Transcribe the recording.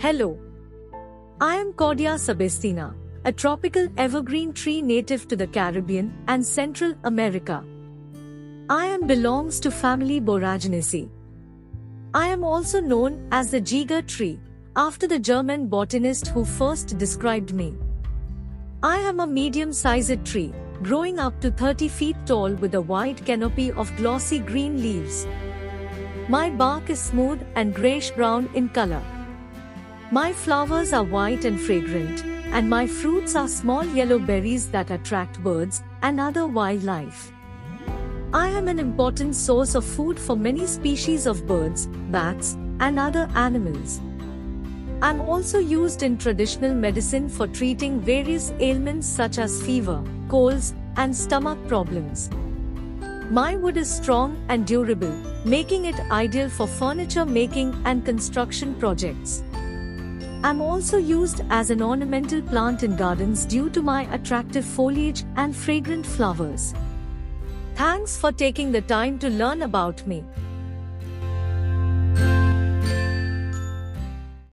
Hello. I am Cordia sebestena, a tropical evergreen tree native to the Caribbean and Central America. I am belongs to family Boraginaceae. I am also known as the Jaeger tree, after the German botanist who first described me. I am a medium-sized tree, growing up to 30 feet tall with a wide canopy of glossy green leaves. My bark is smooth and grayish-brown in color. My flowers are white and fragrant, and my fruits are small yellow berries that attract birds and other wildlife. I am an important source of food for many species of birds, bats, and other animals. I'm also used in traditional medicine for treating various ailments such as fever, colds, and stomach problems. My wood is strong and durable, making it ideal for furniture making and construction projects. I'm also used as an ornamental plant in gardens due to my attractive foliage and fragrant flowers. Thanks for taking the time to learn about me.